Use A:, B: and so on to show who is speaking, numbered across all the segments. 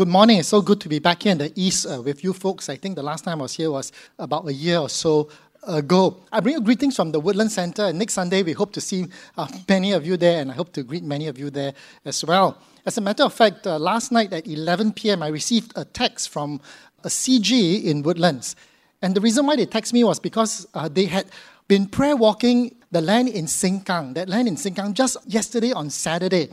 A: Good morning. It's so good to be back here in the East uh, with you folks. I think the last time I was here was about a year or so ago. I bring you greetings from the Woodland Center, next Sunday we hope to see uh, many of you there, and I hope to greet many of you there as well. As a matter of fact, uh, last night at 11 p.m., I received a text from a CG in Woodlands. And the reason why they texted me was because uh, they had been prayer walking the land in Sengkang, that land in Sengkang, just yesterday on Saturday.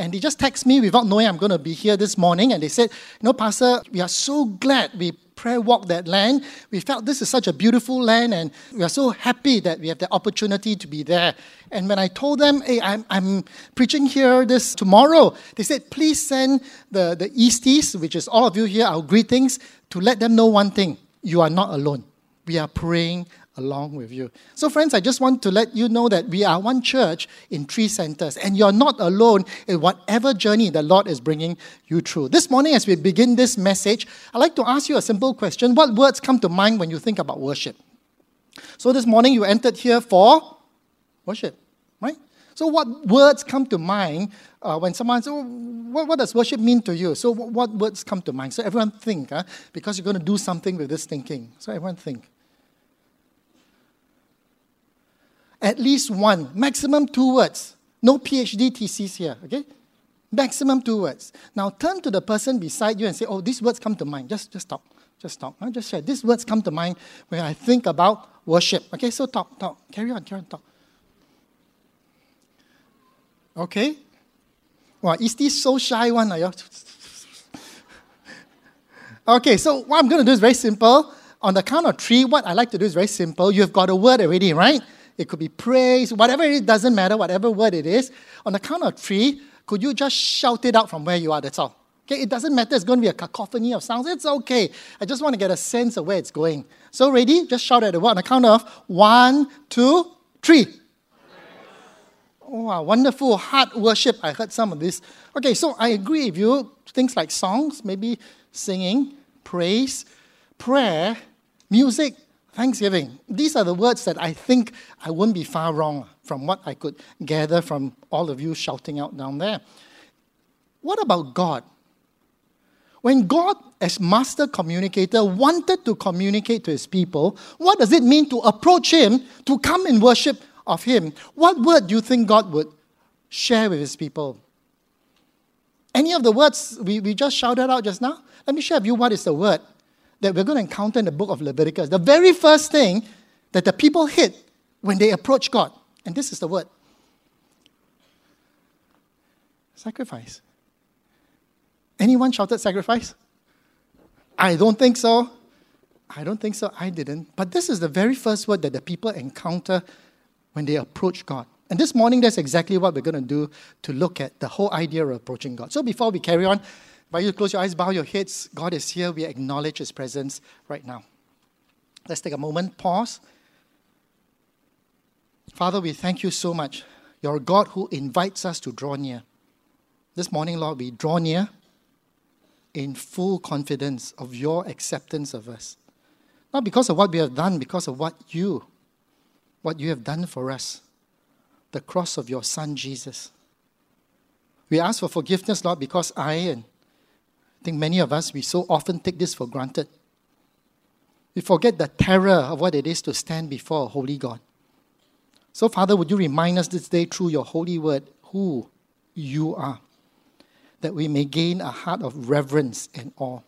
A: And they just text me without knowing I'm going to be here this morning. And they said, You know, Pastor, we are so glad we prayer walked that land. We felt this is such a beautiful land, and we are so happy that we have the opportunity to be there. And when I told them, Hey, I'm, I'm preaching here this tomorrow, they said, Please send the, the Easties, which is all of you here, our greetings, to let them know one thing you are not alone. We are praying along with you. So, friends, I just want to let you know that we are one church in three centers, and you're not alone in whatever journey the Lord is bringing you through. This morning, as we begin this message, I'd like to ask you a simple question What words come to mind when you think about worship? So, this morning, you entered here for worship, right? So, what words come to mind uh, when someone says, oh, what, what, does worship mean to you? So, what, what words come to mind? So, everyone think, huh? because you're going to do something with this thinking. So, everyone think. At least one, maximum two words. No PhD thesis here, okay? Maximum two words. Now turn to the person beside you and say, oh, these words come to mind. Just, just talk. Just talk. Huh? Just share. These words come to mind when I think about worship. Okay, so talk, talk. Carry on, carry on, talk. Okay? Well, is this so shy one? Okay, so what I'm going to do is very simple. On the count of three, what I like to do is very simple. You've got a word already, right? It could be praise, whatever it is, doesn't matter, whatever word it is. On the count of three, could you just shout it out from where you are? That's all. Okay, it doesn't matter. It's going to be a cacophony of sounds. It's okay. I just want to get a sense of where it's going. So, ready? Just shout at the word on the count of one, two, three. Wow, wonderful heart worship. I heard some of this. Okay, so I agree with you. Things like songs, maybe singing, praise, prayer, music, Thanksgiving. These are the words that I think I wouldn't be far wrong from what I could gather from all of you shouting out down there. What about God? When God, as master communicator, wanted to communicate to his people, what does it mean to approach him, to come in worship of him? What word do you think God would share with his people? Any of the words we, we just shouted out just now? Let me share with you what is the word that we're going to encounter in the book of Leviticus. The very first thing that the people hit when they approach God, and this is the word sacrifice. Anyone shouted sacrifice? I don't think so. I don't think so. I didn't. But this is the very first word that the people encounter when they approach God. And this morning, that's exactly what we're going to do to look at the whole idea of approaching God. So before we carry on, but you close your eyes, bow your heads. God is here. We acknowledge His presence right now. Let's take a moment, pause. Father, we thank you so much. You're a God who invites us to draw near. This morning, Lord, we draw near in full confidence of your acceptance of us. Not because of what we have done, because of what you, what you have done for us. The cross of your Son, Jesus. We ask for forgiveness, Lord, because I and I think many of us, we so often take this for granted. We forget the terror of what it is to stand before a holy God. So, Father, would you remind us this day through your holy word who you are, that we may gain a heart of reverence and awe.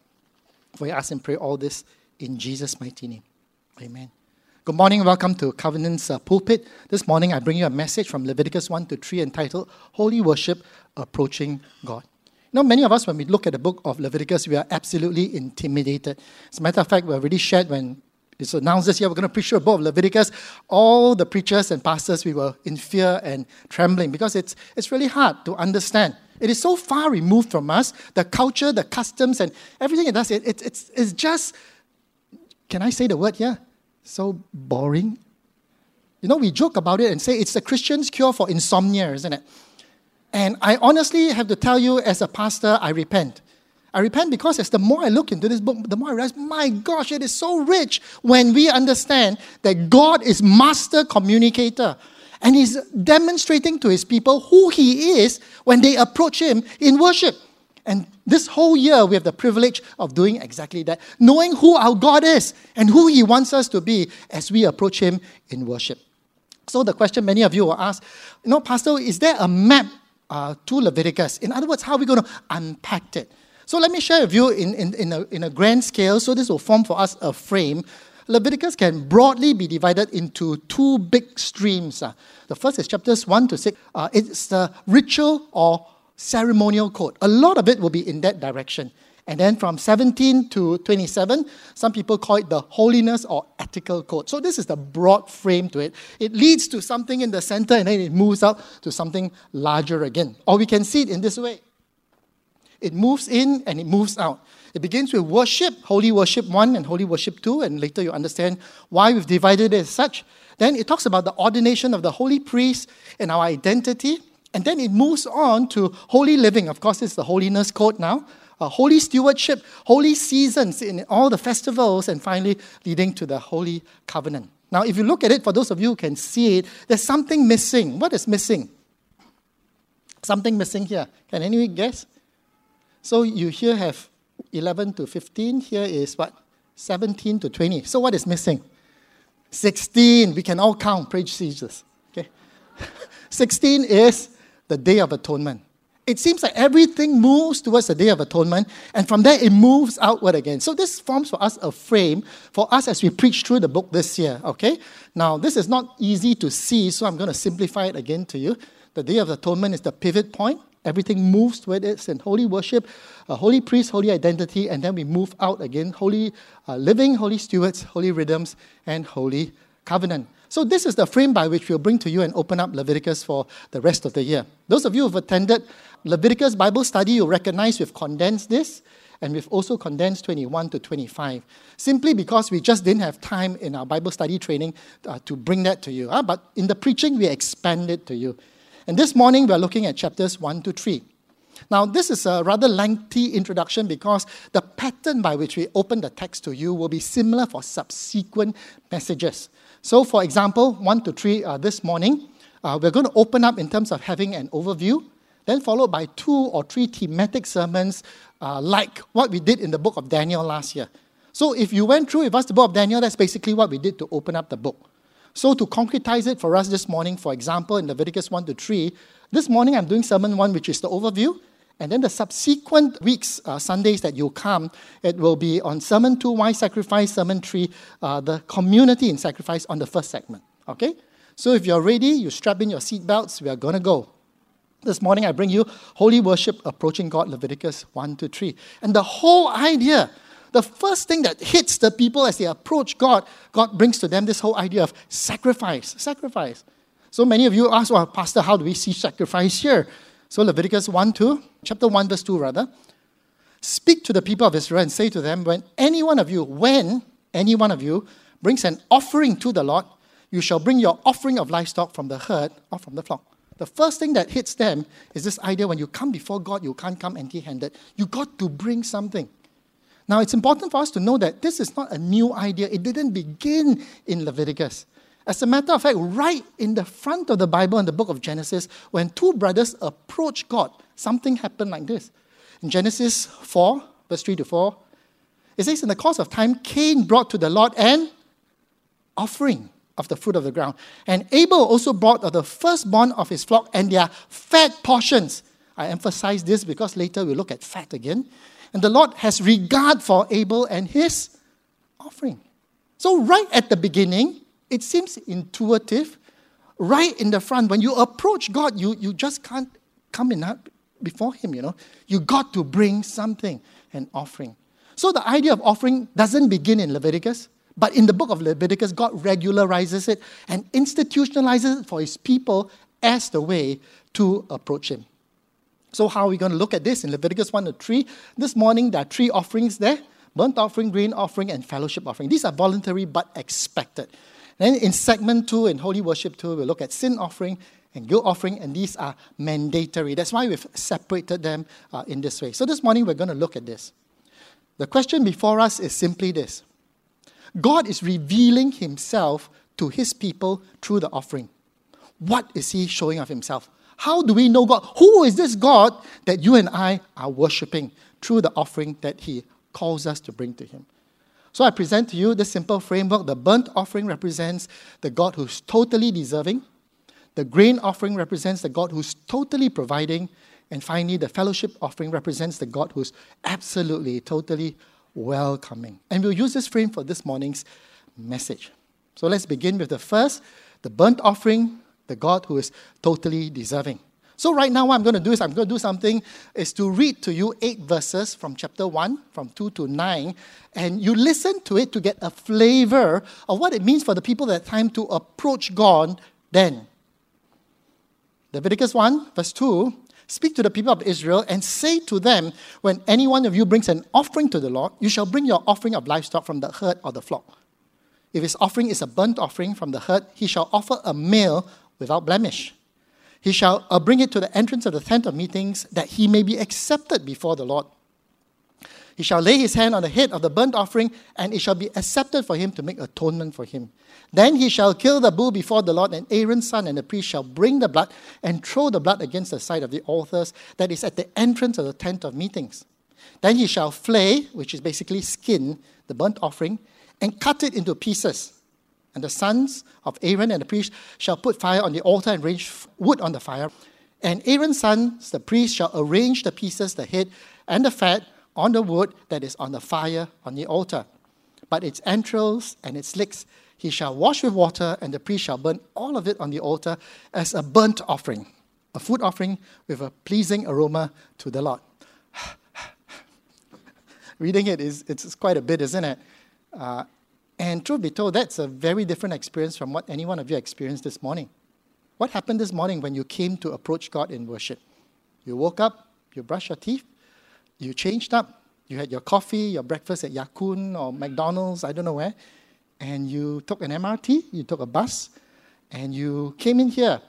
A: We ask and pray all this in Jesus' mighty name. Amen. Good morning. Welcome to Covenant's uh, pulpit. This morning, I bring you a message from Leviticus 1 to 3 entitled Holy Worship Approaching God. Know, many of us, when we look at the book of Leviticus, we are absolutely intimidated. As a matter of fact, we already shared when it's announced this year we're going to preach the book of Leviticus. All the preachers and pastors, we were in fear and trembling because it's, it's really hard to understand. It is so far removed from us, the culture, the customs, and everything it does. It, it, it's, it's just, can I say the word here? So boring. You know, we joke about it and say it's the Christian's cure for insomnia, isn't it? And I honestly have to tell you, as a pastor, I repent. I repent because as the more I look into this book, the more I realize, my gosh, it is so rich when we understand that God is master communicator. And he's demonstrating to his people who he is when they approach him in worship. And this whole year, we have the privilege of doing exactly that, knowing who our God is and who he wants us to be as we approach him in worship. So, the question many of you will ask, you know, Pastor, is there a map uh, to Leviticus? In other words, how are we going to unpack it? So let me share with you in, in, in, a, in a grand scale, so this will form for us a frame. Leviticus can broadly be divided into two big streams. Uh, the first is chapters 1 to 6. Uh, it's the ritual or ceremonial code. A lot of it will be in that direction. And then from 17 to 27, some people call it the holiness or ethical code. So this is the broad frame to it. It leads to something in the center and then it moves out to something larger again. Or we can see it in this way it moves in and it moves out. It begins with worship, holy worship 1 and holy worship 2, and later you understand why we've divided it as such. Then it talks about the ordination of the holy priest and our identity. And then it moves on to holy living. Of course, it's the holiness code now. Uh, holy stewardship, holy seasons in all the festivals, and finally leading to the holy covenant. Now, if you look at it, for those of you who can see it, there's something missing. What is missing? Something missing here. Can anyone guess? So you here have 11 to 15. Here is what? 17 to 20. So what is missing? 16. We can all count. Praise Jesus. Okay. 16 is the Day of Atonement. It seems like everything moves towards the Day of Atonement, and from there it moves outward again. So this forms for us a frame for us as we preach through the book this year. Okay. Now this is not easy to see, so I'm going to simplify it again to you. The Day of Atonement is the pivot point. Everything moves with it in holy worship, uh, holy priest, holy identity, and then we move out again holy uh, living, holy stewards, holy rhythms, and holy covenant. So, this is the frame by which we'll bring to you and open up Leviticus for the rest of the year. Those of you who've attended Leviticus Bible study, you'll recognize we've condensed this and we've also condensed 21 to 25, simply because we just didn't have time in our Bible study training uh, to bring that to you. Uh, but in the preaching, we expand it to you. And this morning we're looking at chapters 1 to 3. Now, this is a rather lengthy introduction because the pattern by which we open the text to you will be similar for subsequent messages. So, for example, 1 to 3 uh, this morning, uh, we're going to open up in terms of having an overview, then followed by two or three thematic sermons uh, like what we did in the book of Daniel last year. So, if you went through with us the book of Daniel, that's basically what we did to open up the book. So, to concretize it for us this morning, for example, in Leviticus 1 to 3, this morning I'm doing Sermon 1, which is the overview. And then the subsequent weeks, uh, Sundays that you come, it will be on Sermon 2, Why Sacrifice, Sermon 3, uh, the community in sacrifice on the first segment. Okay? So if you're ready, you strap in your seatbelts, we are going to go. This morning I bring you Holy Worship Approaching God, Leviticus 1 to 3. And the whole idea the first thing that hits the people as they approach God, God brings to them this whole idea of sacrifice. Sacrifice. So many of you ask, well, Pastor, how do we see sacrifice here? So Leviticus 1 2, chapter 1, verse 2, rather. Speak to the people of Israel and say to them, when any one of you, when any one of you brings an offering to the Lord, you shall bring your offering of livestock from the herd or from the flock. The first thing that hits them is this idea when you come before God, you can't come empty handed. You got to bring something. Now, it's important for us to know that this is not a new idea. It didn't begin in Leviticus. As a matter of fact, right in the front of the Bible in the book of Genesis, when two brothers approached God, something happened like this. In Genesis 4, verse 3 to 4, it says, In the course of time, Cain brought to the Lord an offering of the fruit of the ground. And Abel also brought of the firstborn of his flock and their fat portions. I emphasize this because later we'll look at fat again. And the Lord has regard for Abel and his offering. So, right at the beginning, it seems intuitive. Right in the front, when you approach God, you, you just can't come in before Him, you know. You got to bring something, an offering. So, the idea of offering doesn't begin in Leviticus, but in the book of Leviticus, God regularizes it and institutionalizes it for His people as the way to approach Him. So, how are we going to look at this in Leviticus 1 to 3? This morning, there are three offerings there burnt offering, grain offering, and fellowship offering. These are voluntary but expected. Then in segment 2, in Holy Worship 2, we'll look at sin offering and guilt offering, and these are mandatory. That's why we've separated them uh, in this way. So, this morning, we're going to look at this. The question before us is simply this God is revealing himself to his people through the offering. What is he showing of himself? How do we know God? Who is this God that you and I are worshiping through the offering that he calls us to bring to him? So I present to you this simple framework. The burnt offering represents the God who's totally deserving. The grain offering represents the God who's totally providing. And finally, the fellowship offering represents the God who's absolutely, totally welcoming. And we'll use this frame for this morning's message. So let's begin with the first the burnt offering, the God who is totally deserving. So right now what I'm going to do is I'm going to do something is to read to you eight verses from chapter 1 from 2 to 9 and you listen to it to get a flavor of what it means for the people at that time to approach God then. Leviticus 1 verse 2 Speak to the people of Israel and say to them, When any one of you brings an offering to the Lord, you shall bring your offering of livestock from the herd or the flock. If his offering is a burnt offering from the herd, he shall offer a male without blemish. He shall uh, bring it to the entrance of the tent of meetings, that he may be accepted before the Lord. He shall lay his hand on the head of the burnt offering, and it shall be accepted for him to make atonement for him. Then he shall kill the bull before the Lord, and Aaron's son and the priest shall bring the blood and throw the blood against the side of the altars that is at the entrance of the tent of meetings. Then he shall flay, which is basically skin, the burnt offering, and cut it into pieces. And the sons of Aaron and the priest shall put fire on the altar and range wood on the fire. And Aaron's sons, the priest, shall arrange the pieces, the head and the fat, on the wood that is on the fire on the altar. But its entrails and its legs he shall wash with water, and the priest shall burn all of it on the altar as a burnt offering, a food offering with a pleasing aroma to the Lord. Reading it is it's quite a bit, isn't it? Uh, and truth be told, that's a very different experience from what any one of you experienced this morning. What happened this morning when you came to approach God in worship? You woke up, you brushed your teeth, you changed up, you had your coffee, your breakfast at Ya Kun or McDonald's, I don't know where, and you took an MRT, you took a bus, and you came in here.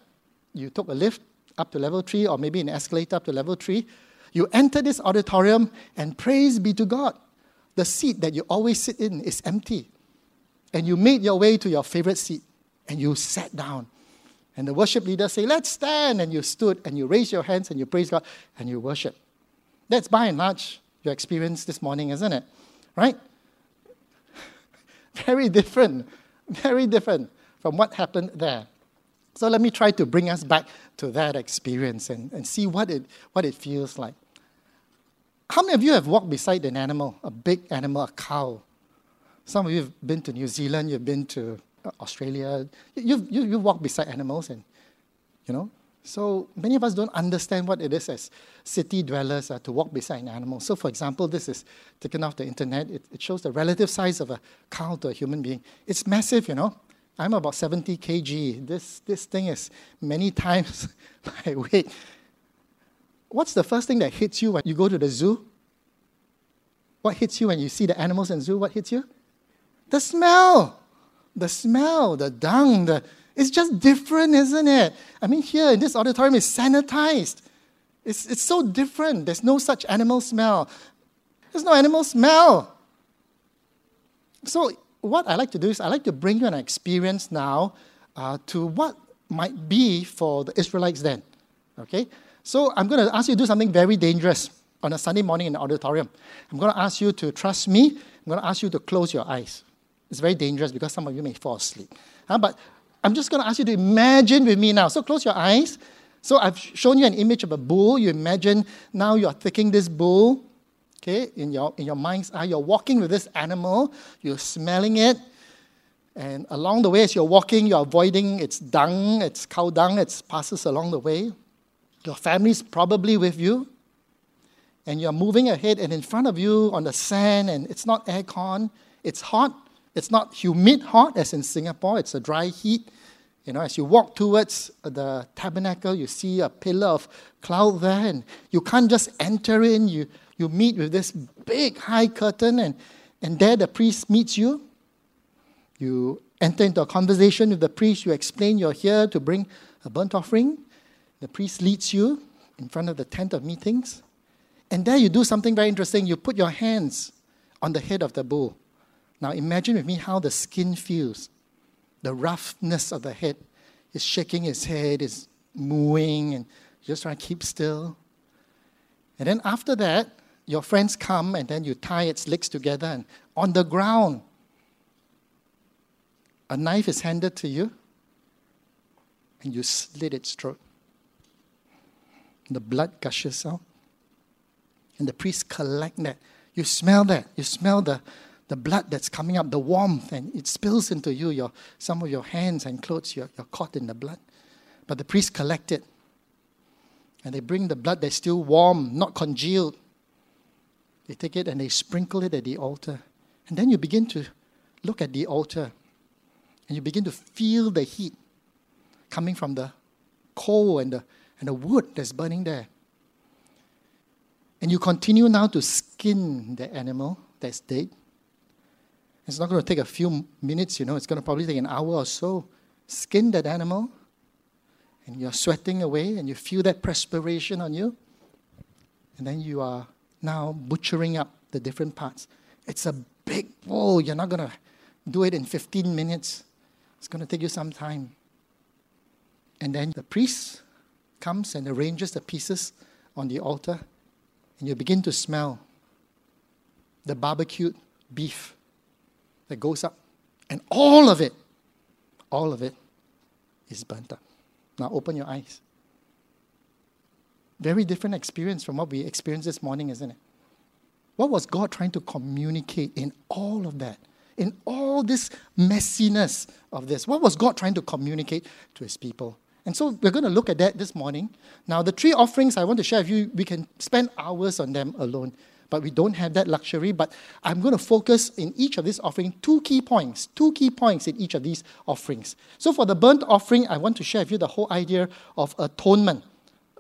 A: You took a lift up to level three, or maybe an escalator up to level three. You enter this auditorium, and praise be to God, the seat that you always sit in is empty. And you made your way to your favorite seat, and you sat down. And the worship leader say, "Let's stand," and you stood, and you raised your hands, and you praise God, and you worship. That's by and large your experience this morning, isn't it? Right? Very different, very different from what happened there. So let me try to bring us back to that experience and, and see what it, what it feels like. How many of you have walked beside an animal, a big animal, a cow? Some of you have been to New Zealand, you've been to uh, Australia. You've, you, you've walked beside animals and, you know, so many of us don't understand what it is as city dwellers uh, to walk beside an animal. So, for example, this is taken off the internet. It, it, shows the relative size of a cow to a human being. It's massive, you know. I'm about 70 kg. This, this thing is many times my weight. What's the first thing that hits you when you go to the zoo? What hits you when you see the animals in the zoo? What hits you? The smell. The smell, the dung, the, it's just different, isn't it? I mean, here in this auditorium is sanitized. It's, it's so different. There's no such animal smell. There's no animal smell. So, what I like to do is I like to bring you an experience now uh, to what might be for the Israelites then. Okay? So, I'm going to ask you to do something very dangerous on a Sunday morning in the auditorium. I'm going to ask you to trust me. I'm going to ask you to close your eyes. It's very dangerous because some of you may fall asleep. Uh, but I'm just going to ask you to imagine with me now. So close your eyes. So I've shown you an image of a bull. You imagine now you're taking this bull, okay, in your, in your mind's eye. You're walking with this animal. You're smelling it. And along the way, as you're walking, you're avoiding its dung, its cow dung, it passes along the way. Your family's probably with you. And you're moving ahead, and in front of you on the sand, and it's not aircon, it's hot, it's not humid hot as in Singapore, it's a dry heat. You know, as you walk towards the tabernacle, you see a pillar of cloud there, and you can't just enter in. You, you meet with this big high curtain, and, and there the priest meets you. You enter into a conversation with the priest. You explain you're here to bring a burnt offering. The priest leads you in front of the tent of meetings. And there you do something very interesting. You put your hands on the head of the bull. Now imagine with me how the skin feels the roughness of the head. He's shaking his head, is mooing, and just trying to keep still. And then after that, your friends come and then you tie its legs together, and on the ground, a knife is handed to you, and you slit its throat. The blood gushes out. And the priest collect that. You smell that. You smell the, the blood that's coming up, the warmth, and it spills into you. Your, some of your hands and clothes, you're, you're caught in the blood. But the priests collect it. And they bring the blood that's still warm, not congealed. They take it and they sprinkle it at the altar. And then you begin to look at the altar. And you begin to feel the heat coming from the coal and the, and the wood that's burning there. And you continue now to skin the animal that's dead. It's not going to take a few minutes, you know, it's going to probably take an hour or so. Skin that animal, and you're sweating away, and you feel that perspiration on you. And then you are now butchering up the different parts. It's a big bowl. You're not going to do it in 15 minutes, it's going to take you some time. And then the priest comes and arranges the pieces on the altar, and you begin to smell the barbecued beef that goes up. And all of it, all of it is burnt up. Now open your eyes. Very different experience from what we experienced this morning, isn't it? What was God trying to communicate in all of that? In all this messiness of this? What was God trying to communicate to his people? And so we're going to look at that this morning. Now, the three offerings I want to share with you, we can spend hours on them alone but we don't have that luxury. But I'm going to focus in each of these offerings two key points, two key points in each of these offerings. So for the burnt offering, I want to share with you the whole idea of atonement.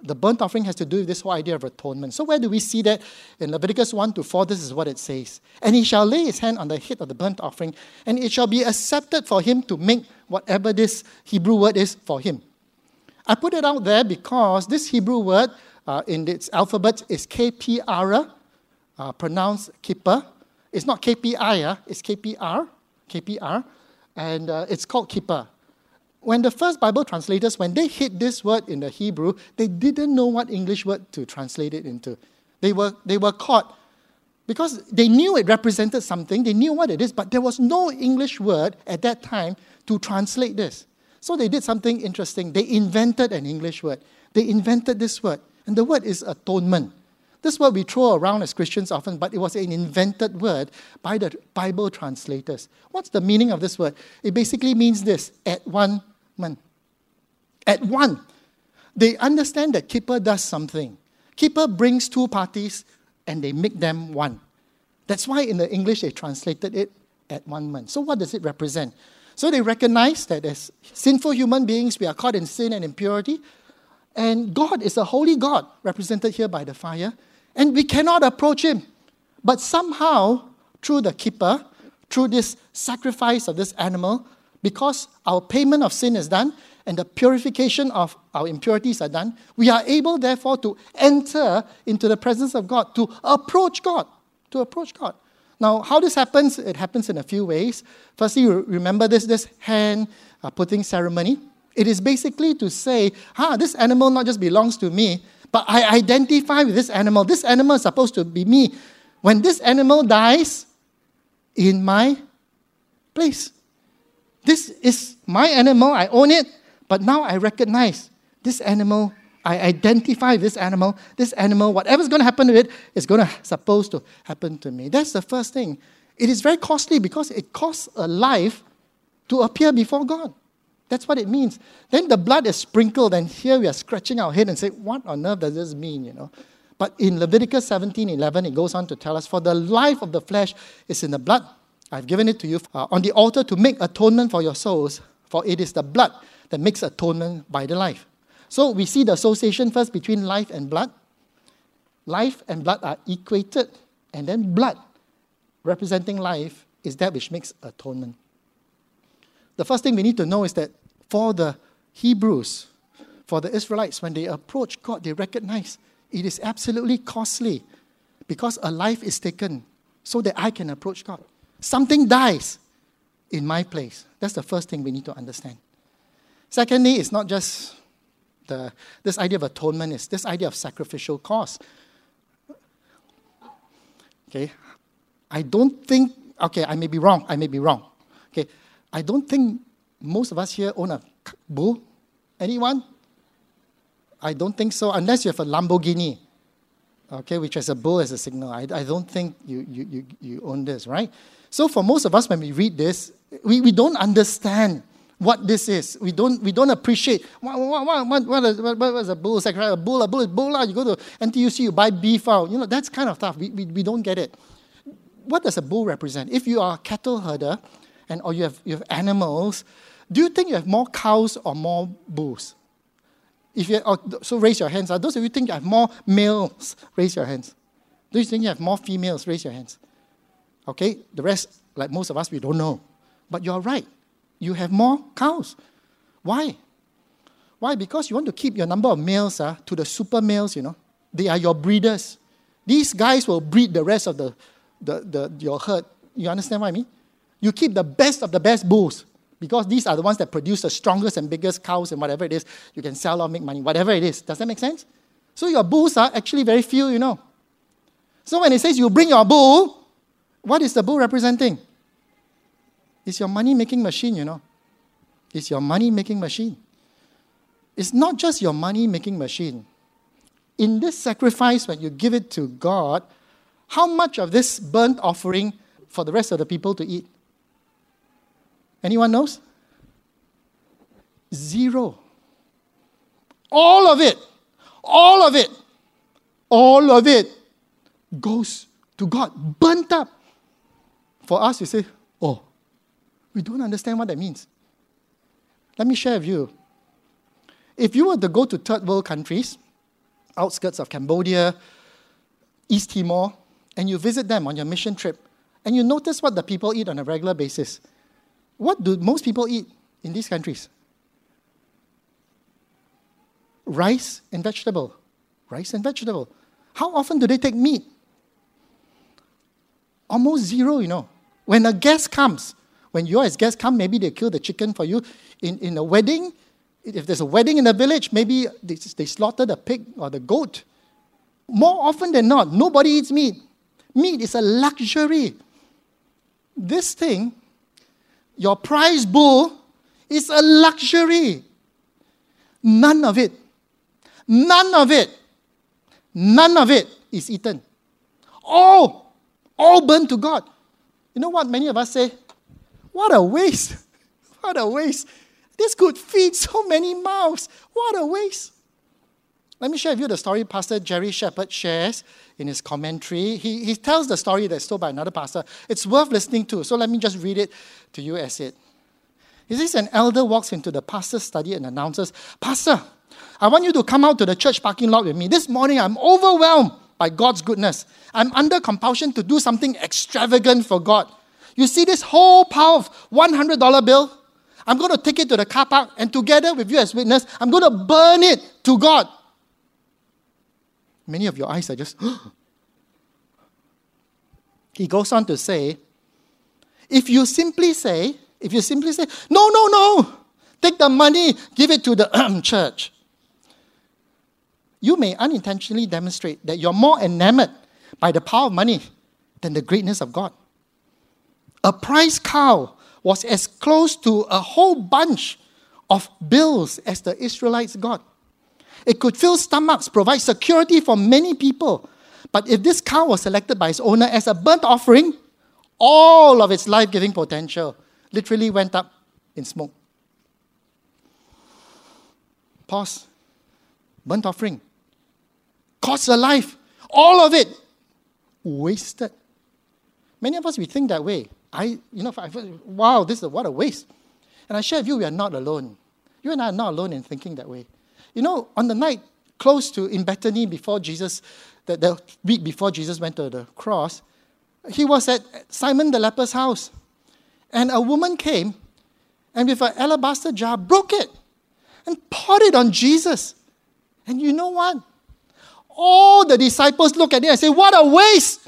A: The burnt offering has to do with this whole idea of atonement. So where do we see that? In Leviticus 1 to 4, this is what it says. And he shall lay his hand on the head of the burnt offering, and it shall be accepted for him to make whatever this Hebrew word is for him. I put it out there because this Hebrew word uh, in its alphabet is KPR, uh, pronounced kippur. It's not KPI, uh, it's KPR, KPR, and uh, it's called kippur. When the first Bible translators, when they hit this word in the Hebrew, they didn't know what English word to translate it into. They were, they were caught because they knew it represented something, they knew what it is, but there was no English word at that time to translate this. So they did something interesting. They invented an English word. They invented this word, and the word is atonement. This word we throw around as Christians often, but it was an invented word by the Bible translators. What's the meaning of this word? It basically means this at one man. At one. They understand that kippur does something. Kippur brings two parties and they make them one. That's why in the English they translated it at one man. So, what does it represent? So, they recognize that as sinful human beings, we are caught in sin and impurity. And God is a holy God, represented here by the fire. And we cannot approach him. But somehow, through the kippur, through this sacrifice of this animal, because our payment of sin is done and the purification of our impurities are done, we are able, therefore, to enter into the presence of God, to approach God. To approach God. Now, how this happens, it happens in a few ways. Firstly, you remember this, this hand uh, putting ceremony. It is basically to say, ah, this animal not just belongs to me, but I identify with this animal. This animal is supposed to be me. When this animal dies in my place, this is my animal, I own it, but now I recognize this animal, I identify this animal, this animal, whatever's going to happen to it is going to supposed to happen to me. That's the first thing. It is very costly because it costs a life to appear before God. That's what it means. Then the blood is sprinkled, and here we are scratching our head and say, What on earth does this mean? You know? But in Leviticus 17 11, it goes on to tell us, For the life of the flesh is in the blood. I've given it to you uh, on the altar to make atonement for your souls, for it is the blood that makes atonement by the life. So we see the association first between life and blood. Life and blood are equated, and then blood, representing life, is that which makes atonement. The first thing we need to know is that for the Hebrews, for the Israelites, when they approach God, they recognize it is absolutely costly because a life is taken so that I can approach God. Something dies in my place. That's the first thing we need to understand. Secondly, it's not just the, this idea of atonement, it's this idea of sacrificial cost. Okay, I don't think, okay, I may be wrong, I may be wrong. Okay, I don't think most of us here own a bull. Anyone? I don't think so, unless you have a Lamborghini, okay, which has a bull as a signal. I, I don't think you, you, you, you own this, right? So for most of us, when we read this, we, we don't understand what this is. We don't, we don't appreciate what, what, what, what, what, is, what, what is a bull sacrifice? A bull, a bull is bull. Ah, you go to NTUC, you buy beef out. You know, that's kind of stuff. We, we, we don't get it. What does a bull represent? If you are a cattle herder and or you have, you have animals, do you think you have more cows or more bulls? If you, oh, so raise your hands. Are Those of you think you have more males, raise your hands. Do you think you have more females? Raise your hands. Okay, the rest, like most of us, we don't know. But you're right. You have more cows. Why? Why? Because you want to keep your number of males uh, to the super males, you know. They are your breeders. These guys will breed the rest of the, the, the, your herd. You understand what I mean? You keep the best of the best bulls because these are the ones that produce the strongest and biggest cows and whatever it is, you can sell or make money, whatever it is. Does that make sense? So your bulls are actually very few, you know. So when it says you bring your bull, what is the bull representing? It's your money making machine, you know. It's your money making machine. It's not just your money making machine. In this sacrifice, when you give it to God, how much of this burnt offering for the rest of the people to eat? Anyone knows? Zero. All of it, all of it, all of it goes to God, burnt up. For us, you say, oh, we don't understand what that means. Let me share with you. If you were to go to third world countries, outskirts of Cambodia, East Timor, and you visit them on your mission trip, and you notice what the people eat on a regular basis, what do most people eat in these countries? Rice and vegetable. Rice and vegetable. How often do they take meat? Almost zero, you know. When a guest comes, when you as guests come, maybe they kill the chicken for you. In, in a wedding, if there's a wedding in the village, maybe they, they slaughter the pig or the goat. More often than not, nobody eats meat. Meat is a luxury. This thing your prize bull is a luxury. None of it, none of it, none of it is eaten. All, all burned to God. You know what many of us say? What a waste. What a waste. This could feed so many mouths. What a waste. Let me share with you the story Pastor Jerry Shepherd shares in his commentary. He, he tells the story that's told by another pastor. It's worth listening to, so let me just read it to you as it. He says, An elder walks into the pastor's study and announces, Pastor, I want you to come out to the church parking lot with me. This morning I'm overwhelmed by God's goodness. I'm under compulsion to do something extravagant for God. You see this whole pile of $100 bill? I'm going to take it to the car park and together with you as witness, I'm going to burn it to God. Many of your eyes are just. he goes on to say, if you simply say, if you simply say, no, no, no, take the money, give it to the church, you may unintentionally demonstrate that you're more enamored by the power of money than the greatness of God. A prize cow was as close to a whole bunch of bills as the Israelites got. It could fill stomachs, provide security for many people. But if this cow was selected by its owner as a burnt offering, all of its life giving potential literally went up in smoke. Pause. Burnt offering. Cost a life. All of it wasted. Many of us, we think that way. I, you know, I, wow, this is what a waste. And I share with you, we are not alone. You and I are not alone in thinking that way. You know, on the night close to in Bethany before Jesus, the, the week before Jesus went to the cross, he was at Simon the leper's house. And a woman came and with an alabaster jar broke it and poured it on Jesus. And you know what? All the disciples look at it and say, What a waste!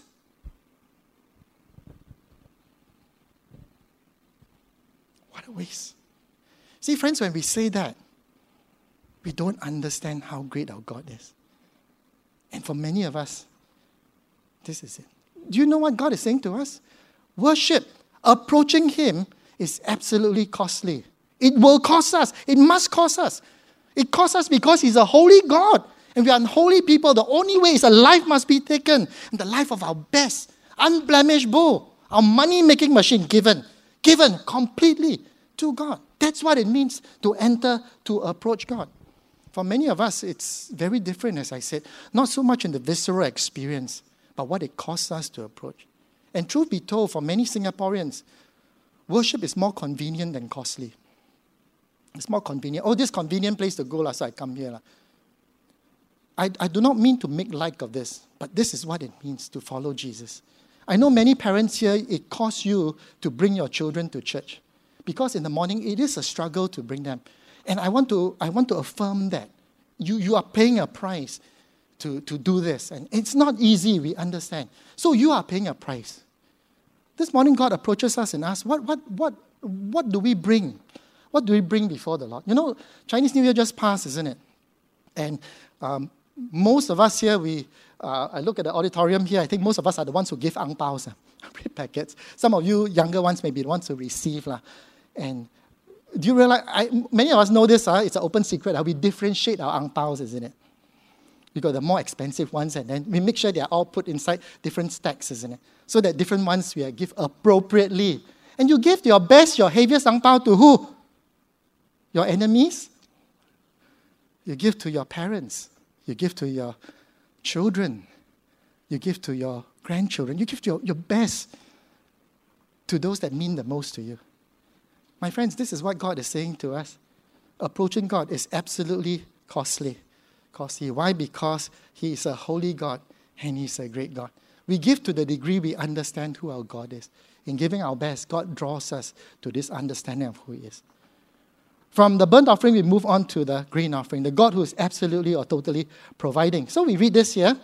A: What a waste. See, friends, when we say that, we don't understand how great our God is. And for many of us, this is it. Do you know what God is saying to us? Worship, approaching Him, is absolutely costly. It will cost us. It must cost us. It costs us because He's a holy God. And we are unholy people. The only way is a life must be taken. And the life of our best, unblemished bull, our money making machine given, given completely to God. That's what it means to enter, to approach God. For many of us, it's very different, as I said. Not so much in the visceral experience, but what it costs us to approach. And truth be told, for many Singaporeans, worship is more convenient than costly. It's more convenient. Oh, this convenient place to go, so I come here. I, I do not mean to make light of this, but this is what it means to follow Jesus. I know many parents here, it costs you to bring your children to church because in the morning it is a struggle to bring them. And I want to, I want to affirm that. You, you are paying a price to, to do this. And it's not easy, we understand. So you are paying a price. This morning, God approaches us and asks, What, what, what, what do we bring? What do we bring before the Lord? You know, Chinese New Year just passed, isn't it? And um, most of us here, we, uh, I look at the auditorium here, I think most of us are the ones who give ang paos, uh, packets. Some of you younger ones may be the ones who receive. Uh, and do you realize, I, many of us know this, uh, it's an open secret, uh, we differentiate our ang paos, isn't it? We got the more expensive ones, and then we make sure they're all put inside different stacks, isn't it? So that different ones we give appropriately. And you give your best, your heaviest ang pao to who? Your enemies? You give to your parents. You give to your children. You give to your grandchildren. You give your, your best to those that mean the most to you. My friends, this is what God is saying to us. Approaching God is absolutely costly. Costly. Why? Because He is a holy God and He's a great God. We give to the degree we understand who our God is. In giving our best, God draws us to this understanding of who He is. From the burnt offering, we move on to the grain offering, the God who is absolutely or totally providing. So we read this here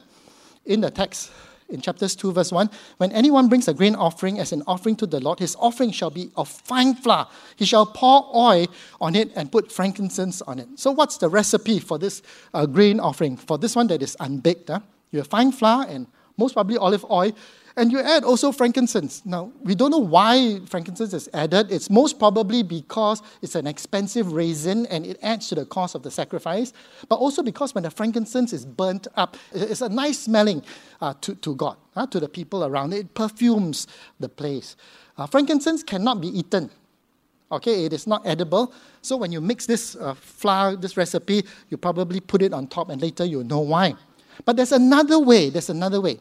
A: in the text in chapters 2, verse 1. When anyone brings a grain offering as an offering to the Lord, his offering shall be of fine flour. He shall pour oil on it and put frankincense on it. So, what's the recipe for this uh, grain offering? For this one that is unbaked, huh? you have fine flour and most probably olive oil and you add also frankincense. Now, we don't know why frankincense is added. It's most probably because it's an expensive resin and it adds to the cost of the sacrifice, but also because when the frankincense is burnt up, it's a nice smelling uh, to, to God, uh, to the people around. It perfumes the place. Uh, frankincense cannot be eaten. Okay, it is not edible. So when you mix this uh, flour, this recipe, you probably put it on top, and later you'll know why. But there's another way. There's another way.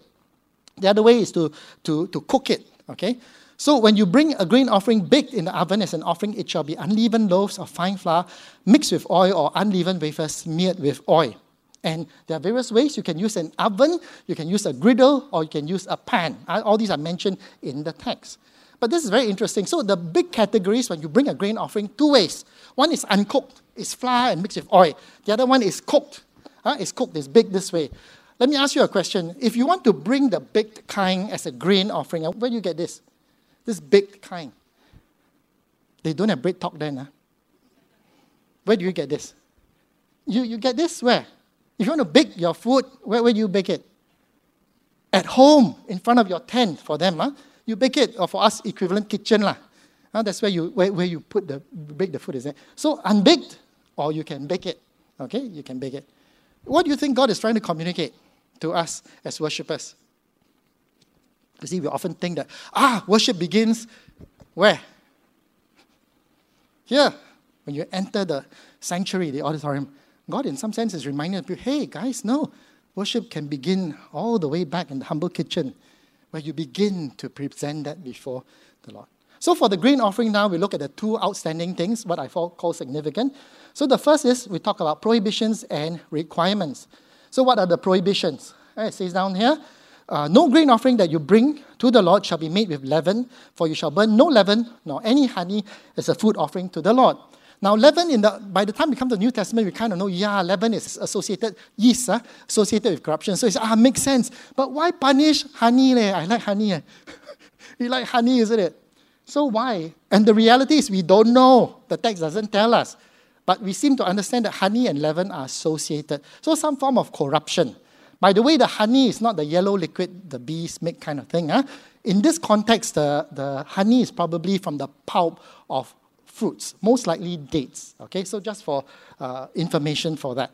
A: The other way is to, to, to cook it, okay? So when you bring a grain offering baked in the oven as an offering, it shall be unleavened loaves of fine flour mixed with oil or unleavened wafers smeared with oil. And there are various ways. You can use an oven, you can use a griddle, or you can use a pan. All these are mentioned in the text. But this is very interesting. So the big categories when you bring a grain offering, two ways. One is uncooked, it's flour and mixed with oil. The other one is cooked. Uh, it's cooked, it's baked this way. Let me ask you a question. If you want to bring the baked kind as a grain offering, uh, where do you get this? This baked kind. They don't have BreadTalk then. Huh? Where do you get this? You, you get this where? If you want to bake your food, where, where do you bake it? At home, in front of your tent for them. Huh? You bake it, or for us, equivalent kitchen. Lah. Huh? That's where you, where, where you put the, bake the food, is it? So unbaked, or you can bake it. Okay, you can bake it. What do you think God is trying to communicate? To us as worshippers. You see, we often think that, ah, worship begins where? Here. When you enter the sanctuary, the auditorium, God, in some sense, is reminding you, hey, guys, no. Worship can begin all the way back in the humble kitchen, where you begin to present that before the Lord. So for the grain offering now, we look at the two outstanding things, what I call significant. So the first is we talk about prohibitions and requirements. So what are the prohibitions? Eh, it says down here, uh, no grain offering that you bring to the Lord shall be made with leaven, for you shall burn no leaven nor any honey as a food offering to the Lord. Now, leaven, in the, by the time we come to the New Testament, we kind of know, yeah, leaven is associated, yeast, uh, associated with corruption. So it's, ah, makes sense. But why punish honey? Leh? I like honey. Eh? you like honey, isn't it? So why? And the reality is we don't know. The text doesn't tell us. But we seem to understand that honey and leaven are associated. So some form of corruption. By the way, the honey is not the yellow liquid the bees make kind of thing. Huh? In this context, the, the honey is probably from the pulp of fruits, most likely dates. Okay, so just for uh, information for that.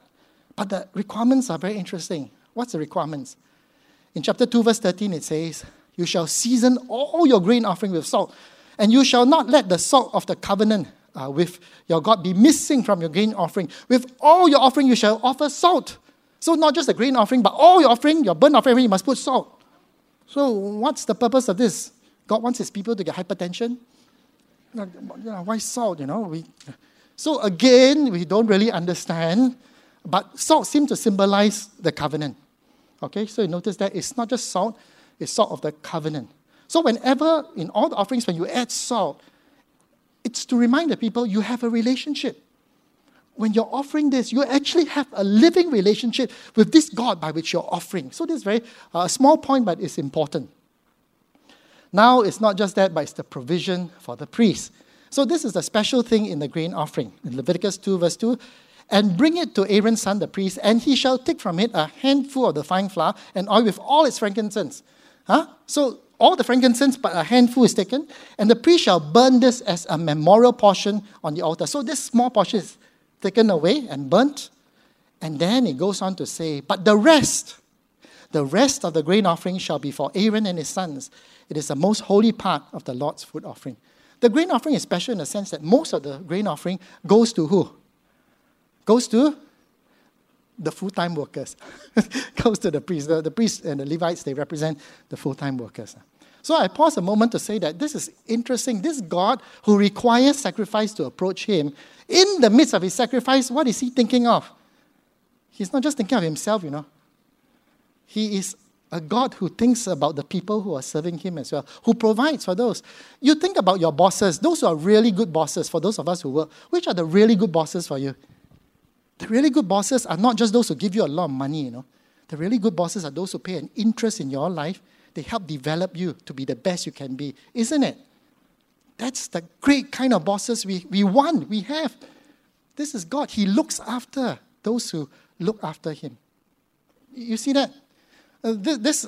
A: But the requirements are very interesting. What's the requirements? In chapter 2, verse 13, it says, You shall season all your grain offering with salt, and you shall not let the salt of the covenant uh, with your God be missing from your grain offering. With all your offering, you shall offer salt. So, not just the grain offering, but all your offering, your burnt offering, you must put salt. So, what's the purpose of this? God wants his people to get hypertension? Why salt, you know? We, so, again, we don't really understand, but salt seems to symbolize the covenant. Okay, so you notice that it's not just salt, it's salt of the covenant. So, whenever in all the offerings, when you add salt, it's to remind the people you have a relationship. When you're offering this, you actually have a living relationship with this God by which you're offering. So, this is very uh, a small point, but it's important. Now, it's not just that, but it's the provision for the priest. So, this is a special thing in the grain offering. In Leviticus 2, verse 2, and bring it to Aaron's son, the priest, and he shall take from it a handful of the fine flour and oil with all its frankincense. Huh? So, all the frankincense, but a handful is taken, and the priest shall burn this as a memorial portion on the altar. So this small portion is taken away and burnt, and then it goes on to say, But the rest, the rest of the grain offering shall be for Aaron and his sons. It is the most holy part of the Lord's food offering. The grain offering is special in the sense that most of the grain offering goes to who? Goes to the full time workers. Goes to the priests. The, the priests and the Levites, they represent the full time workers. So I pause a moment to say that this is interesting. This God who requires sacrifice to approach him, in the midst of his sacrifice, what is he thinking of? He's not just thinking of himself, you know. He is a God who thinks about the people who are serving him as well, who provides for those. You think about your bosses, those who are really good bosses, for those of us who work, which are the really good bosses for you? The really good bosses are not just those who give you a lot of money, you know. The really good bosses are those who pay an interest in your life. They help develop you to be the best you can be, isn't it? That's the great kind of bosses we, we want, we have. This is God. He looks after those who look after Him. You see that? Uh, this, this,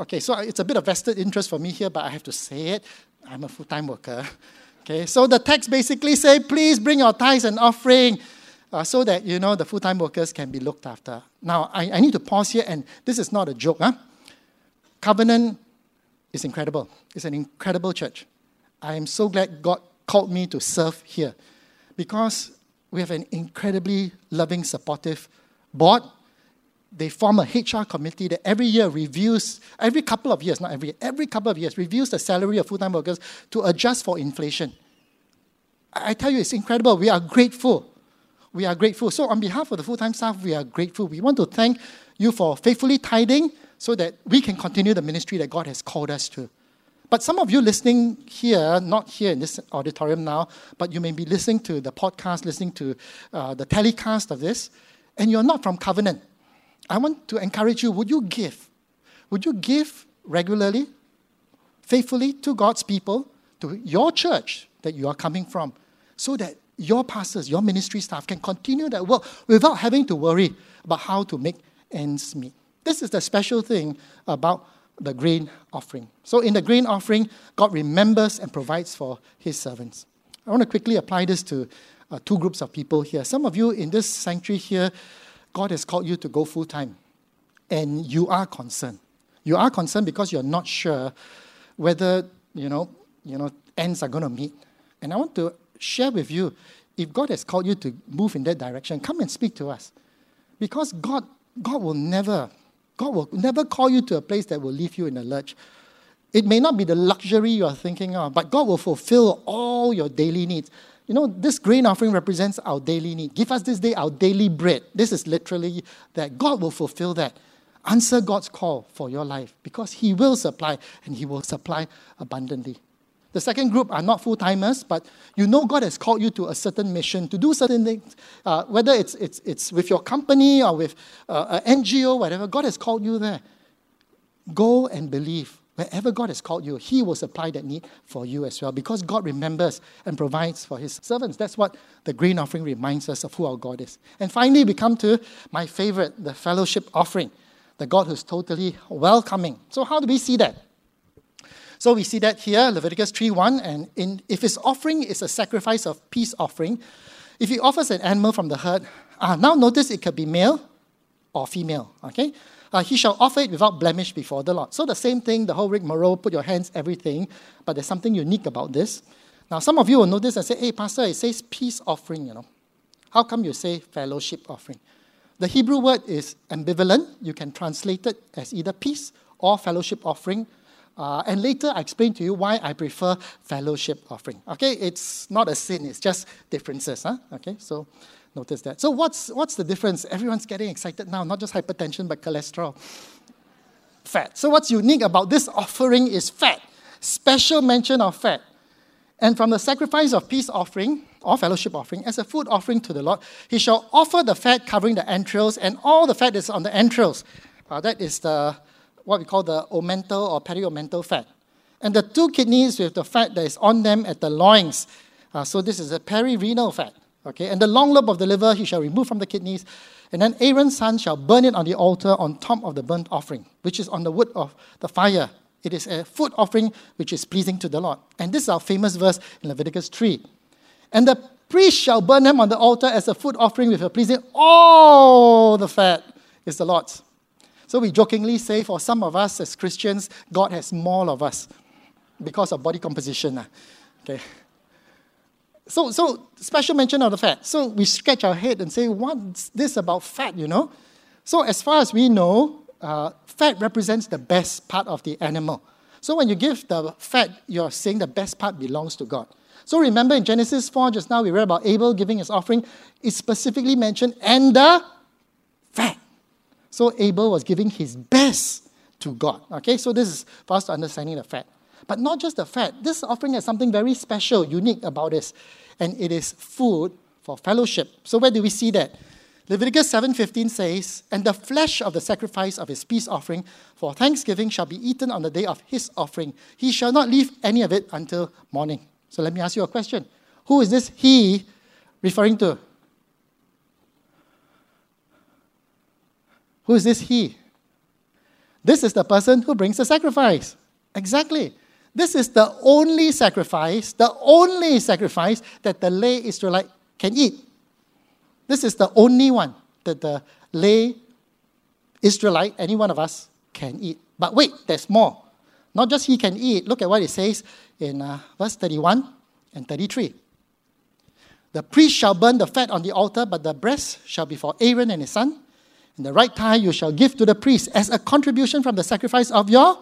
A: okay, so it's a bit of vested interest for me here, but I have to say it. I'm a full time worker. Okay, so the text basically say, please bring your tithes and offering uh, so that you know the full-time workers can be looked after. Now, I, I need to pause here, and this is not a joke. Huh? Covenant is incredible. It's an incredible church. I am so glad God called me to serve here because we have an incredibly loving, supportive board. They form a HR committee that every year reviews, every couple of years, not every, every couple of years, reviews the salary of full-time workers to adjust for inflation. I tell you, it's incredible. We are grateful we are grateful. So, on behalf of the full time staff, we are grateful. We want to thank you for faithfully tithing so that we can continue the ministry that God has called us to. But some of you listening here, not here in this auditorium now, but you may be listening to the podcast, listening to uh, the telecast of this, and you're not from Covenant. I want to encourage you would you give? Would you give regularly, faithfully to God's people, to your church that you are coming from, so that your pastors, your ministry staff can continue that work without having to worry about how to make ends meet. This is the special thing about the grain offering. So, in the grain offering, God remembers and provides for his servants. I want to quickly apply this to uh, two groups of people here. Some of you in this sanctuary here, God has called you to go full time, and you are concerned. You are concerned because you're not sure whether you know, you know, ends are going to meet. And I want to share with you if God has called you to move in that direction, come and speak to us. Because God, God will never, God will never call you to a place that will leave you in a lurch. It may not be the luxury you are thinking of, but God will fulfill all your daily needs. You know, this grain offering represents our daily need. Give us this day our daily bread. This is literally that. God will fulfill that. Answer God's call for your life because He will supply and He will supply abundantly. The second group are not full timers, but you know God has called you to a certain mission, to do certain things, uh, whether it's, it's, it's with your company or with uh, an NGO, whatever, God has called you there. Go and believe. Wherever God has called you, He will supply that need for you as well because God remembers and provides for His servants. That's what the grain offering reminds us of who our God is. And finally, we come to my favorite, the fellowship offering, the God who's totally welcoming. So, how do we see that? So we see that here, Leviticus 3:1, and in, if his offering is a sacrifice of peace offering, if he offers an animal from the herd, ah, now notice it could be male or female, okay? Uh, he shall offer it without blemish before the Lord. So the same thing, the whole rigmarole, put your hands, everything, but there's something unique about this. Now, some of you will notice and say, hey, Pastor, it says peace offering, you know. How come you say fellowship offering? The Hebrew word is ambivalent. You can translate it as either peace or fellowship offering uh, and later I explain to you why I prefer fellowship offering. Okay, it's not a sin, it's just differences. Huh? Okay, so notice that. So what's, what's the difference? Everyone's getting excited now, not just hypertension, but cholesterol. Fat. So what's unique about this offering is fat. Special mention of fat. And from the sacrifice of peace offering or fellowship offering, as a food offering to the Lord, he shall offer the fat covering the entrails and all the fat is on the entrails. Uh, that is the what we call the omental or periomental fat. And the two kidneys with the fat that is on them at the loins. Uh, so this is a perirenal fat. Okay, and the long lobe of the liver he shall remove from the kidneys, and then Aaron's son shall burn it on the altar on top of the burnt offering, which is on the wood of the fire. It is a food offering which is pleasing to the Lord. And this is our famous verse in Leviticus 3. And the priest shall burn them on the altar as a food offering with a pleasing. All the fat is the Lord's. So we jokingly say for some of us as Christians, God has more of us because of body composition. Ah. Okay. So, so special mention of the fat. So we scratch our head and say, what's this about fat, you know? So as far as we know, uh, fat represents the best part of the animal. So when you give the fat, you're saying the best part belongs to God. So remember in Genesis 4, just now we read about Abel giving his offering. It specifically mentioned, and the fat. So Abel was giving his best to God. Okay, so this is for us to understanding the fact. But not just the fact, This offering has something very special, unique about this. And it is food for fellowship. So where do we see that? Leviticus 7:15 says, "And the flesh of the sacrifice of his peace offering for thanksgiving shall be eaten on the day of his offering. He shall not leave any of it until morning." So let me ask you a question. Who is this he referring to? Who is this he? This is the person who brings the sacrifice. Exactly. This is the only sacrifice, the only sacrifice that the lay Israelite can eat. This is the only one that the lay Israelite, any one of us, can eat. But wait, there's more. Not just he can eat. Look at what it says in uh, verse 31 and 33. The priest shall burn the fat on the altar, but the breast shall be for Aaron and his son in the right time, you shall give to the priest as a contribution from the sacrifice of your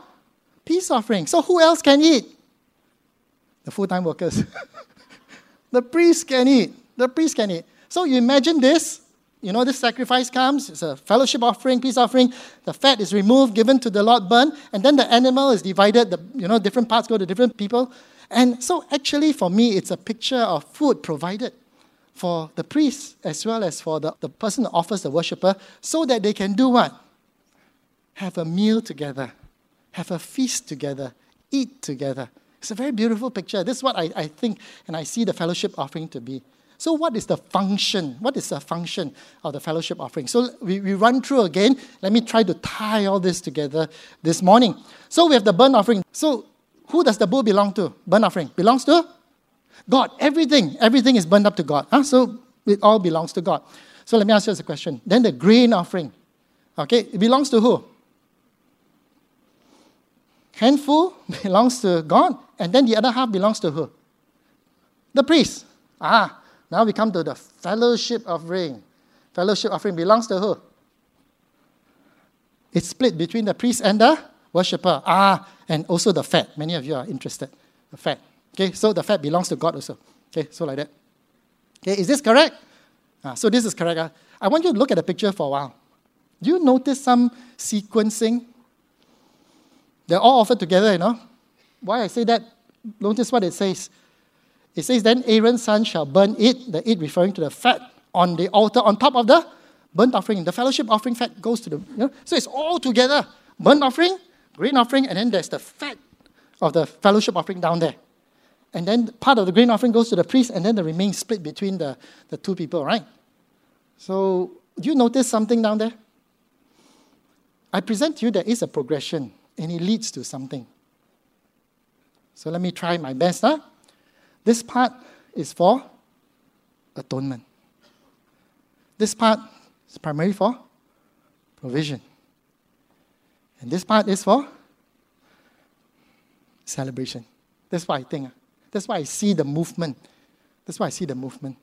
A: peace offering. So, who else can eat? The full time workers. the priest can eat. The priest can eat. So, you imagine this. You know, this sacrifice comes, it's a fellowship offering, peace offering. The fat is removed, given to the Lord, burned, and then the animal is divided. The, you know, different parts go to different people. And so, actually, for me, it's a picture of food provided for the priest as well as for the, the person who offers the worshiper so that they can do what? Have a meal together, have a feast together, eat together. It's a very beautiful picture. This is what I, I think and I see the fellowship offering to be. So, what is the function? What is the function of the fellowship offering? So, we, we run through again. Let me try to tie all this together this morning. So, we have the burnt offering. So, who does the bull belong to? Burnt offering belongs to God. Everything, everything is burned up to God. Huh? So it all belongs to God. So let me ask you a question. Then the grain offering. Okay, it belongs to who? Handful belongs to God, and then the other half belongs to who? The priest. Ah, now we come to the fellowship offering. Fellowship offering belongs to who? It's split between the priest and the worshiper. Ah, and also the fat. Many of you are interested. The fat. Okay, so the fat belongs to God also. Okay, so like that. Okay, is this correct? Ah, so this is correct. Ah. I want you to look at the picture for a while. Do you notice some sequencing? They're all offered together, you know. Why I say that? Notice what it says. It says, Then Aaron's son shall burn it, the it referring to the fat on the altar on top of the burnt offering. The fellowship offering fat goes to the, you know, so it's all together. Burnt offering, grain offering, and then there's the fat of the fellowship offering down there. And then part of the grain offering goes to the priest, and then the remains split between the, the two people, right? So, do you notice something down there? I present to you there is a progression, and it leads to something. So, let me try my best. Huh? This part is for atonement. This part is primarily for provision. And this part is for celebration. That's why I think. Ah. That's why I see the movement. That's why I see the movement.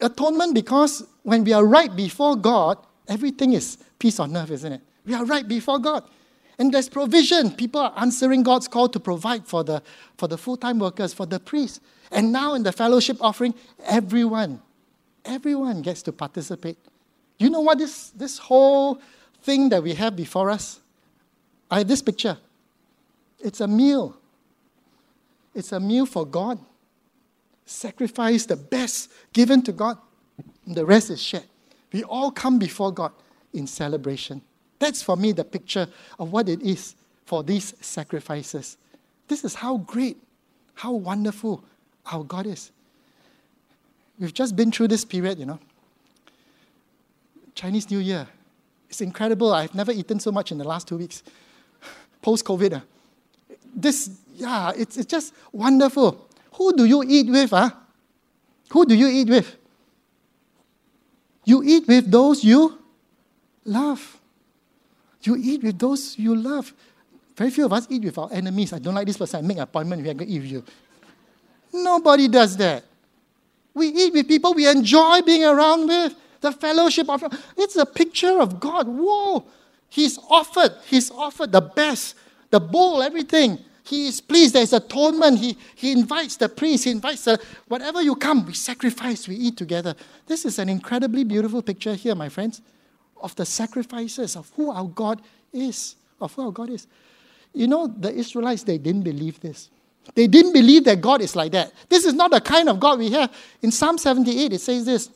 A: Atonement, because when we are right before God, everything is peace on earth, isn't it? We are right before God. And there's provision. People are answering God's call to provide for the, for the full time workers, for the priests. And now in the fellowship offering, everyone, everyone gets to participate. You know what this, this whole thing that we have before us? I have this picture. It's a meal. It's a meal for God. Sacrifice the best given to God. The rest is shared. We all come before God in celebration. That's for me the picture of what it is for these sacrifices. This is how great, how wonderful our God is. We've just been through this period, you know. Chinese New Year. It's incredible. I've never eaten so much in the last two weeks. Post COVID. Uh. This, yeah, it's, it's just wonderful. Who do you eat with? Huh? Who do you eat with? You eat with those you love. You eat with those you love. Very few of us eat with our enemies. I don't like this person. I make an appointment. We are going to eat with you. Nobody does that. We eat with people we enjoy being around with. The fellowship of it's a picture of God. Whoa! He's offered, He's offered the best, the bowl, everything. He is pleased. There's atonement. He, he invites the priest. He invites the whatever you come, we sacrifice, we eat together. This is an incredibly beautiful picture here, my friends, of the sacrifices of who our God is. Of who our God is. You know, the Israelites, they didn't believe this. They didn't believe that God is like that. This is not the kind of God we have. In Psalm 78, it says this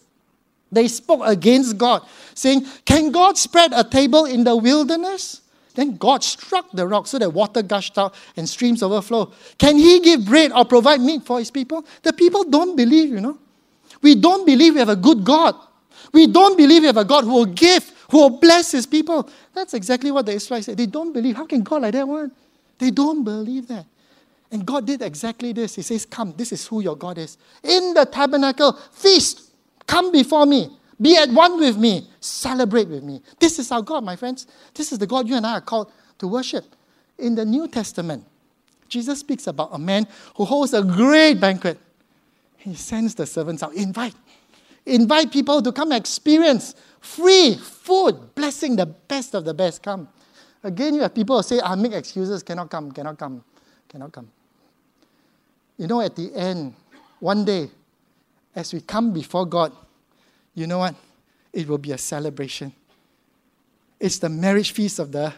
A: They spoke against God, saying, Can God spread a table in the wilderness? Then God struck the rock so that water gushed out and streams overflow. Can He give bread or provide meat for His people? The people don't believe, you know. We don't believe we have a good God. We don't believe we have a God who will give, who will bless His people. That's exactly what the Israelites said. They don't believe. How can God like that one? They don't believe that. And God did exactly this. He says, Come, this is who your God is. In the tabernacle, feast, come before me, be at one with me, celebrate with me. This is our God, my friends. This is the God you and I are called to worship. In the New Testament, Jesus speaks about a man who holds a great banquet. He sends the servants out, invite. Invite people to come experience free food, blessing the best of the best. Come. Again, you have people who say, I make excuses, cannot come, cannot come, cannot come. You know, at the end, one day, as we come before God, you know what? It will be a celebration. It's the marriage feast of the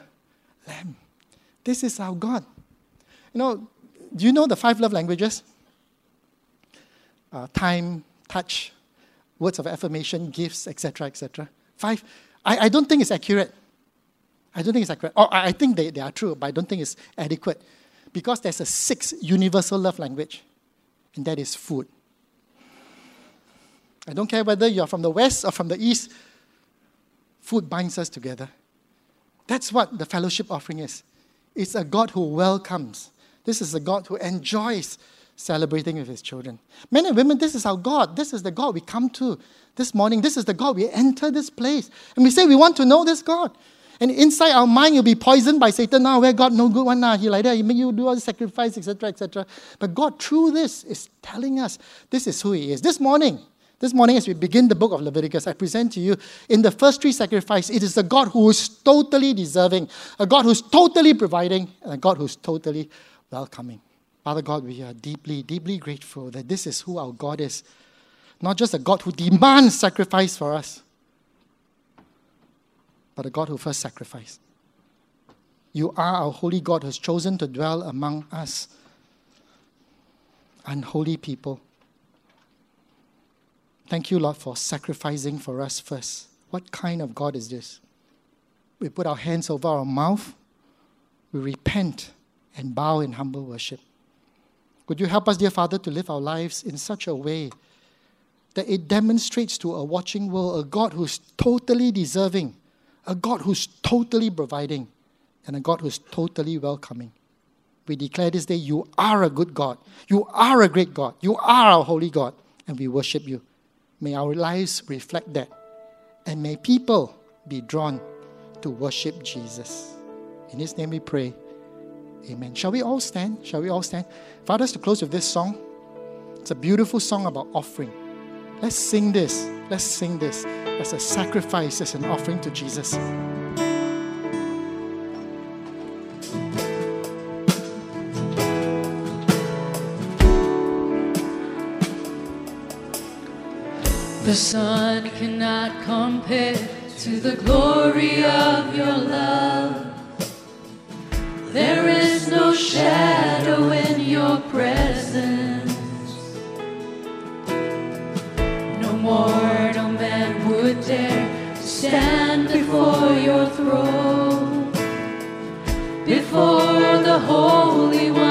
A: Lamb. This is our God. You know, do you know the five love languages? Uh, time, touch, words of affirmation, gifts, etc., etc. Five. I, I don't think it's accurate. I don't think it's accurate. Or I think they, they are true, but I don't think it's adequate because there's a sixth universal love language, and that is food. I don't care whether you're from the west or from the east, food binds us together. That's what the fellowship offering is. It's a God who welcomes. This is a God who enjoys celebrating with his children. Men and women, this is our God. This is the God we come to this morning. This is the God we enter this place. And we say we want to know this God. And inside our mind, you'll be poisoned by Satan. Now, where God no good one now. He like that. He make you do all the sacrifice, etc., etc. But God, through this, is telling us this is who He is. This morning, This morning, as we begin the book of Leviticus, I present to you in the first three sacrifices, it is a God who is totally deserving, a God who's totally providing, and a God who's totally welcoming. Father God, we are deeply, deeply grateful that this is who our God is. Not just a God who demands sacrifice for us, but a God who first sacrificed. You are our holy God who has chosen to dwell among us, unholy people. Thank you, Lord, for sacrificing for us first. What kind of God is this? We put our hands over our mouth, we repent and bow in humble worship. Would you help us, dear Father, to live our lives in such a way that it demonstrates to a watching world a God who's totally deserving, a God who's totally providing, and a God who's totally welcoming? We declare this day, You are a good God. You are a great God. You are our holy God, and we worship you. May our lives reflect that. And may people be drawn to worship Jesus. In His name we pray. Amen. Shall we all stand? Shall we all stand? Fathers, to close with this song. It's a beautiful song about offering. Let's sing this. Let's sing this as a sacrifice, as an offering to Jesus.
B: The sun cannot compare to the glory of your love. There is no shadow in your presence. No mortal man would dare to stand before your throne, before the Holy One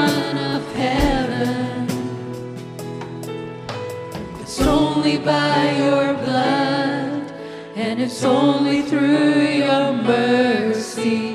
B: only by your blood, and it's only through your mercy,